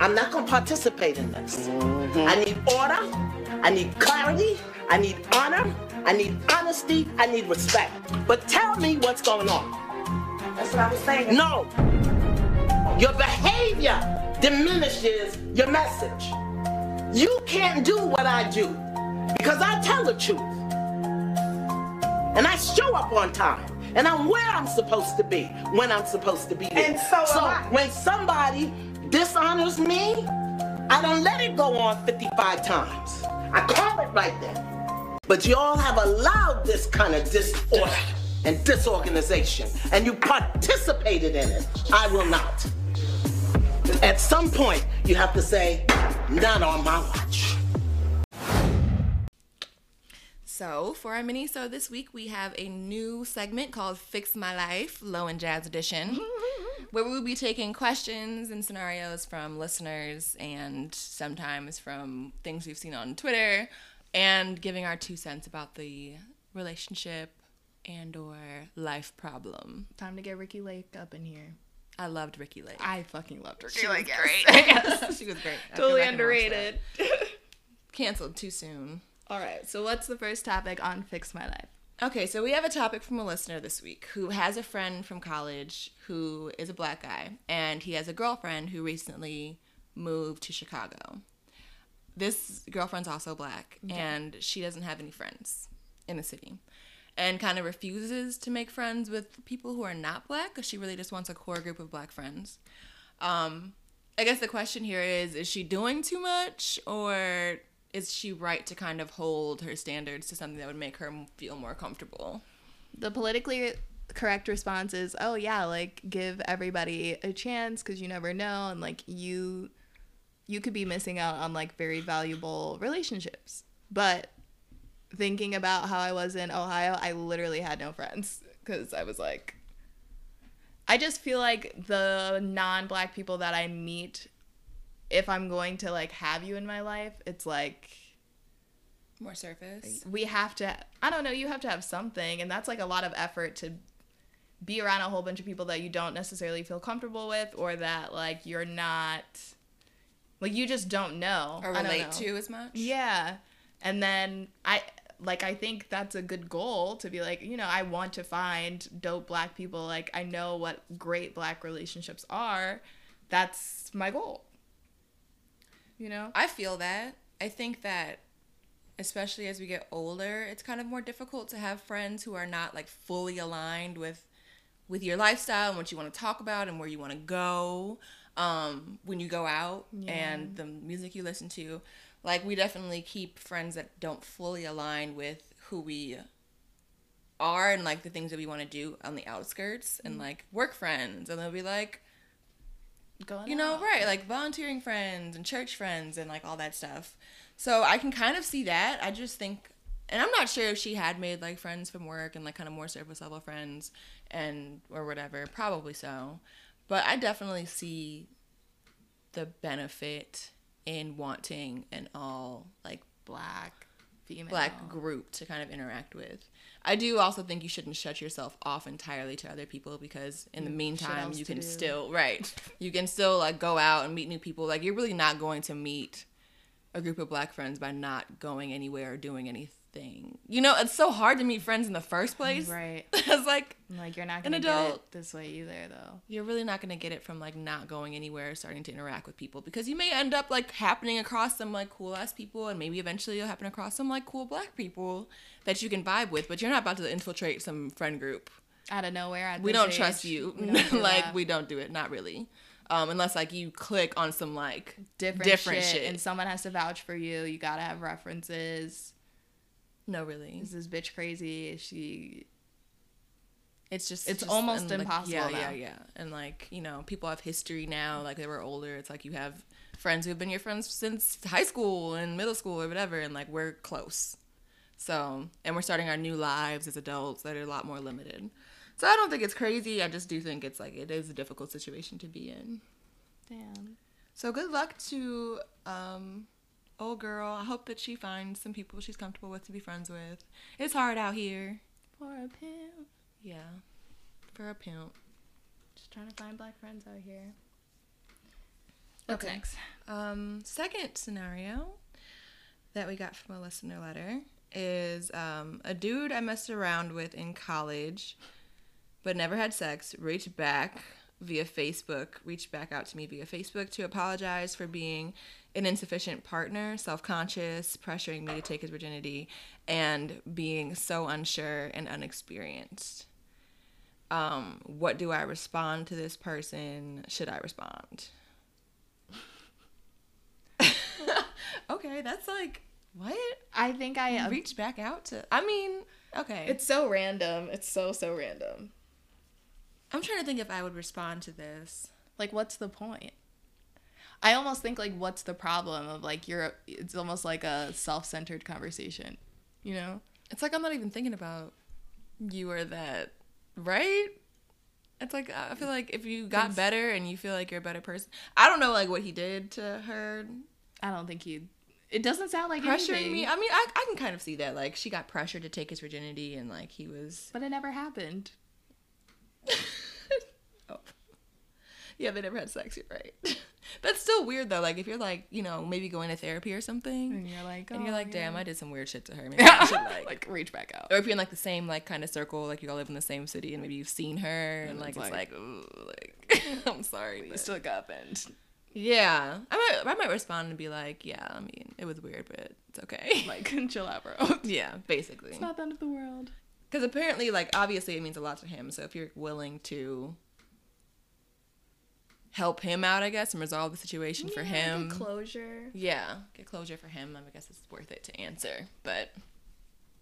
I'm not going to participate in this. I need order. I need clarity. I need honor. I need honesty. I need respect. But tell me what's going on. That's what I was saying. No. Your behavior diminishes your message. You can't do what I do because I tell the truth. And I show up on time. And I'm where I'm supposed to be when I'm supposed to be there. And so am so when somebody dishonors me, I don't let it go on 55 times. I call it right then. But you all have allowed this kind of disorder and disorganization, and you participated in it. I will not. At some point, you have to say, not on my watch. So, for our mini so this week, we have a new segment called Fix My Life, Low and Jazz Edition, where we will be taking questions and scenarios from listeners and sometimes from things we've seen on Twitter and giving our two cents about the relationship and or life problem. Time to get Ricki Lake up in here. I loved Ricki Lake. I fucking loved Ricki Lake. she Lake. was yes. she was great. I totally go back and watch that. underrated. Canceled too soon. All right. So what's the first topic on Fix My Life? Okay, so we have a topic from a listener this week who has a friend from college who is a black guy, and he has a girlfriend who recently moved to Chicago. This girlfriend's also black, and she doesn't have any friends in the city, and kind of refuses to make friends with people who are not black because she really just wants a core group of black friends. Um, I guess the question here is: Is she doing too much, or is she right to kind of hold her standards to something that would make her feel more comfortable? The politically correct response is, "Oh yeah, like give everybody a chance because you never know, and like you, you could be missing out on like very valuable relationships." But thinking about how I was in Ohio, I literally had no friends because I was like, I just feel like the non-black people that I meet, if I'm going to like have you in my life, it's like More surface. we have to i don't know you have to have something and that's like a lot of effort to be around a whole bunch of people that you don't necessarily feel comfortable with or that like you're not like you just don't know Or relate know. to as much? yeah and then i like i think that's a good goal to be like you know i want to find dope black people like i know what great black relationships are that's my goal you know I feel that. I think that especially as we get older, it's kind of more difficult to have friends who are not like fully aligned with with your lifestyle and what you want to talk about and where you want to go um, when you go out and the music you listen to. Like we definitely keep friends that don't fully align with who we are and like the things that we want to do on the outskirts and like work friends and they'll be like going you know out. right like volunteering friends and church friends and like all that stuff. So i can kind of see that. I just think and i'm not sure if she had made like friends from work and like kind of more surface level friends and or whatever. Probably so. But i definitely see the benefit in wanting an all like black female. black group to kind of interact with. I do also think you shouldn't shut yourself off entirely to other people because in the meantime you can do. still right. You can still like go out and meet new people. Like you're really not going to meet a group of black friends by not going anywhere or doing anything. You know, it's so hard to meet friends in the first place. Right. it's like Like you're not An gonna get adult- it this way either, though. you're really not to get it from like not going anywhere or starting to interact with people because you may end up like happening across some like cool ass people and maybe eventually you'll happen across some like cool black people that you can vibe with but you're not about to infiltrate some friend group Out of nowhere, we don't age, trust you we don't do like that. we don't do it not really um, unless like you click on some like different, different shit, shit. and someone has to vouch for you. You gotta have references. no really Is this bitch crazy? Is she? it's just It's just- almost and, like, impossible yeah now. yeah yeah and like you know people have history now like they were older it's like you have friends who've been your friends since high school and middle school or whatever and like we're close so and we're starting our new lives as adults that are a lot more limited so i don't think it's crazy i just do think it's like it is a difficult situation to be in Damn. so good luck to um old girl i hope that she finds some people she's comfortable with to be friends with it's hard out here For a pimp. yeah for a pimp Just trying to find black friends out here. What's Okay. next? Um, second scenario that we got from a listener letter is um, a dude I messed around with in college, but never had sex, reached back via Facebook, reached back out to me via Facebook to apologize for being an insufficient partner, self conscious, pressuring me to take his virginity, and being so unsure and unexperienced. Um, what do I respond to this person? Should I respond? okay, that's like what? I think I. I reached back out to. I mean, okay. it's so random. It's so so random. I'm trying to think if I would respond to this. Like, what's the point? I almost think like, what's the problem of like you're? It's almost like a self-centered conversation, you know? It's like I'm not even thinking about you or that, right? It's like I feel like if you got better and you feel like you're a better person. I don't know like what he did to her I don't think he. It doesn't sound like pressuring anything, me. I mean, I, I can kind of see that. Like she got pressured to take his virginity and like he was but it never happened. oh. Yeah, they never had sex, you're right. That's still weird though. Like if you're like, you know, maybe going to therapy or something And you're like, and you're oh, like, damn, yeah. I did some weird shit to her. Maybe I should like, like reach back out. or if you're in like the same like kind of circle, like you all live in the same city and maybe you've seen her and, And like it's it's like- like, ooh, like I'm sorry. We but- still up and yeah, I might I might respond and be like, yeah, I mean, it was weird, but it's okay. like chill out, bro. yeah, basically. It's not the end of the world. Because apparently, like, obviously, it means a lot to him. So if you're willing to help him out, I guess, and resolve the situation for him, get closure. yeah, get closure for him. I guess it's worth it to answer. But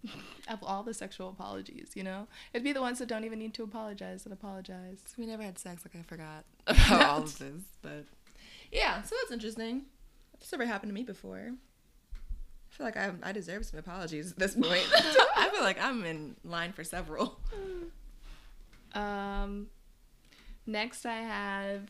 Of all the sexual apologies, you know, it'd be the ones that don't even need to apologize that apologize. we never had sex. Like I forgot about all of this. But yeah, so that's interesting. That's never happened to me before. I feel like I I deserve some apologies at this point. I feel like I'm in line for several. Um, next I have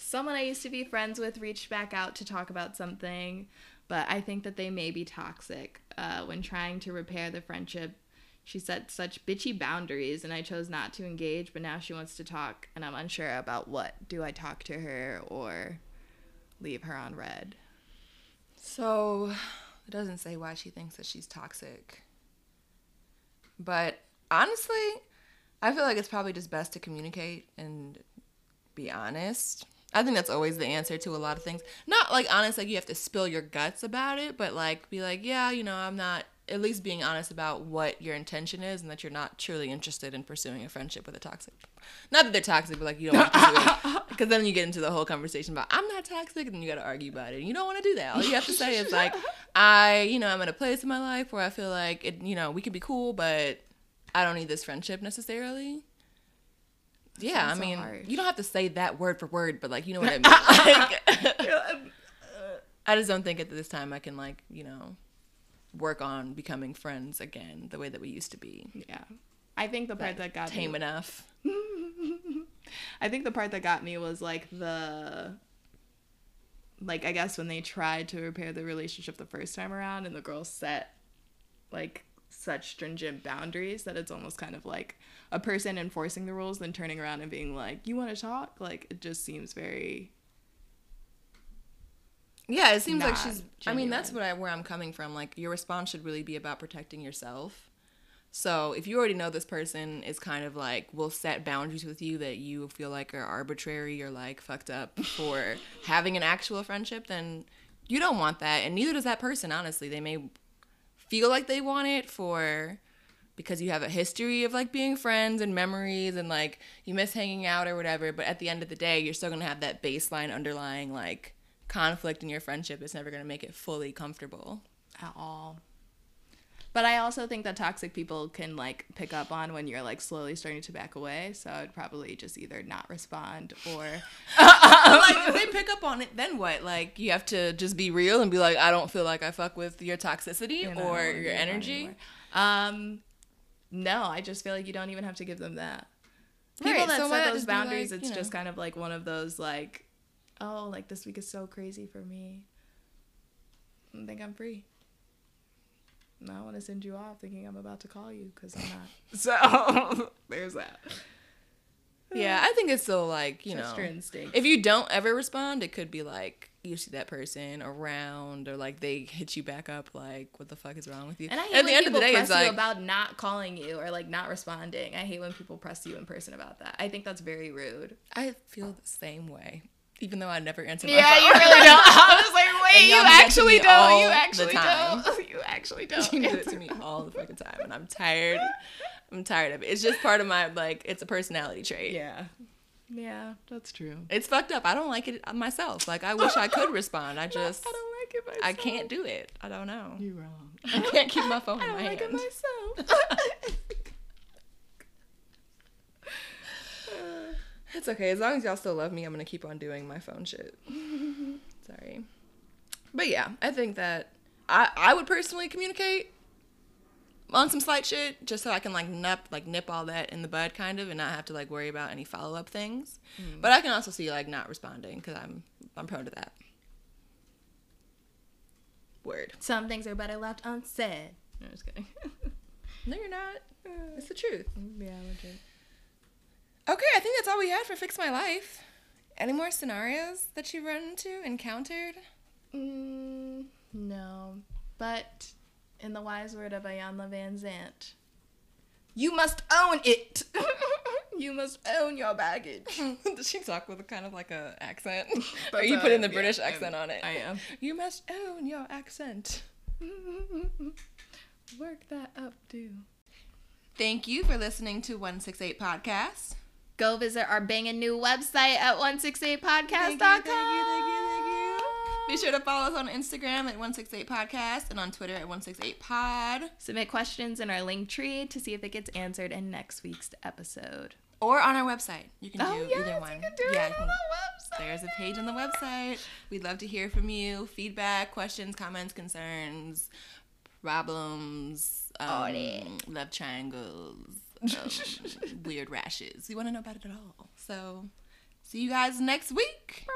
someone I used to be friends with reached back out to talk about something, but I think that they may be toxic. Uh, when trying to repair the friendship, she set such bitchy boundaries, and I chose not to engage. But now she wants to talk, and I'm unsure about what. Do I talk to her or leave her on read? So it doesn't say why she thinks that she's toxic. But honestly, I feel like it's probably just best to communicate and be honest. I think that's always the answer to a lot of things. Not like honest, like you have to spill your guts about it, but like be like, yeah, you know, I'm not. At least being honest about what your intention is and that you're not truly interested in pursuing a friendship with a toxic. Not that they're toxic, but like you don't want to do it. Because then you get into the whole conversation about I'm not toxic, and then you got to argue about it. And you don't want to do that. All you have to say is like, I, you know, I'm at a place in my life where I feel like it, you know, we could be cool, but I don't need this friendship necessarily. Yeah, I so mean, harsh. you don't have to say that word for word, but like, you know what I mean. Like, uh. I just don't think at this time I can like, you know, work on becoming friends again the way that we used to be. Yeah. I think the part that got Tame me enough. I think the part that got me was like the like I guess when they tried to repair the relationship the first time around and the girl set like such stringent boundaries that it's almost kind of like a person enforcing the rules then turning around and being like you want to talk like it just seems very Yeah, it seems like she's. I mean, that's what I, where I'm coming from. Like, your response should really be about protecting yourself. So, if you already know this person is kind of like will set boundaries with you that you feel like are arbitrary or like fucked up for having an actual friendship, then you don't want that, and neither does that person. Honestly, they may feel like they want it for because you have a history of like being friends and memories and like you miss hanging out or whatever but at the end of the day you're still going to have that baseline underlying like conflict in your friendship it's never going to make it fully comfortable at all. But I also think that toxic people can like pick up on when you're like slowly starting to back away. So I'd probably just either not respond or like if they pick up on it then what like you have to just be real and be like i don't feel like i fuck with your toxicity you know, or I don't wanna your energy. Um, no, I just feel like you don't even have to give them that. People Right, that so set those boundaries, like, it's you just kind of like one of those like, oh, like this week is so crazy for me. I think I'm free. I want to send you off thinking I'm about to call you because I'm not. So there's that. Yeah, I think it's still like you Trust know, instinct. if you don't ever respond, it could be like you see that person around, or like they hit you back up, like what the fuck is wrong with you? And I hate At when the end of the people day, press you like about not calling you or like not responding. I hate when people press you in person about that. I think that's very rude. I feel the same way, even though I never answer. my Yeah, phone. you really don't. I was like, wait, you y'all do that to actually don't. You actually don't. You actually don't. you do it to me all the fucking time, and I'm tired. I'm tired of it. It's just part of my like. It's a personality trait. Yeah. Yeah, that's true. It's fucked up. I don't like it myself. Like I wish I could respond. I just I don't like it myself. I can't do it. I don't know. You're wrong. I can't keep my phone I in don't my like hand. it myself. It's okay. As long as y'all still love me, I'm gonna keep on doing my phone shit. Sorry. But yeah, I think that I I would personally communicate on some slight shit just so I can like nip like nip all that in the bud kind of and not have to like worry about any follow up things. Hmm. But I can also see like not responding because I'm I'm prone to that. Word. Some things are better left unsaid. No, just kidding. No, you're not. It's the truth. yeah, legit. Okay, I think that's all we had for Fix My Life. Any more scenarios that you've run into, encountered? Mm, no. But in the wise word of Iyanla Vanzant, you must own it. you must own your baggage. Does she talk with a kind of like a accent? or you how put in the yeah, British I'm- accent on it? I am. You must own your accent. Work that up, too. Thank you for listening to 168 Podcast. Go visit our banging new website at 168podcast.com. Thank you, thank you, thank you, thank you. Be sure to follow us on Instagram at 168 Podcast and on Twitter at 168 Pod Submit questions in our link tree to see if it gets answered in next week's episode. or on our website. You can Oh, do yes, either one. you can do Yeah, it on the website. There's a page on the website. We'd love to hear from you. Feedback, questions, comments, concerns, problems, um, love triangles, um, weird rashes. We want to know about it at all. So, see you guys next week.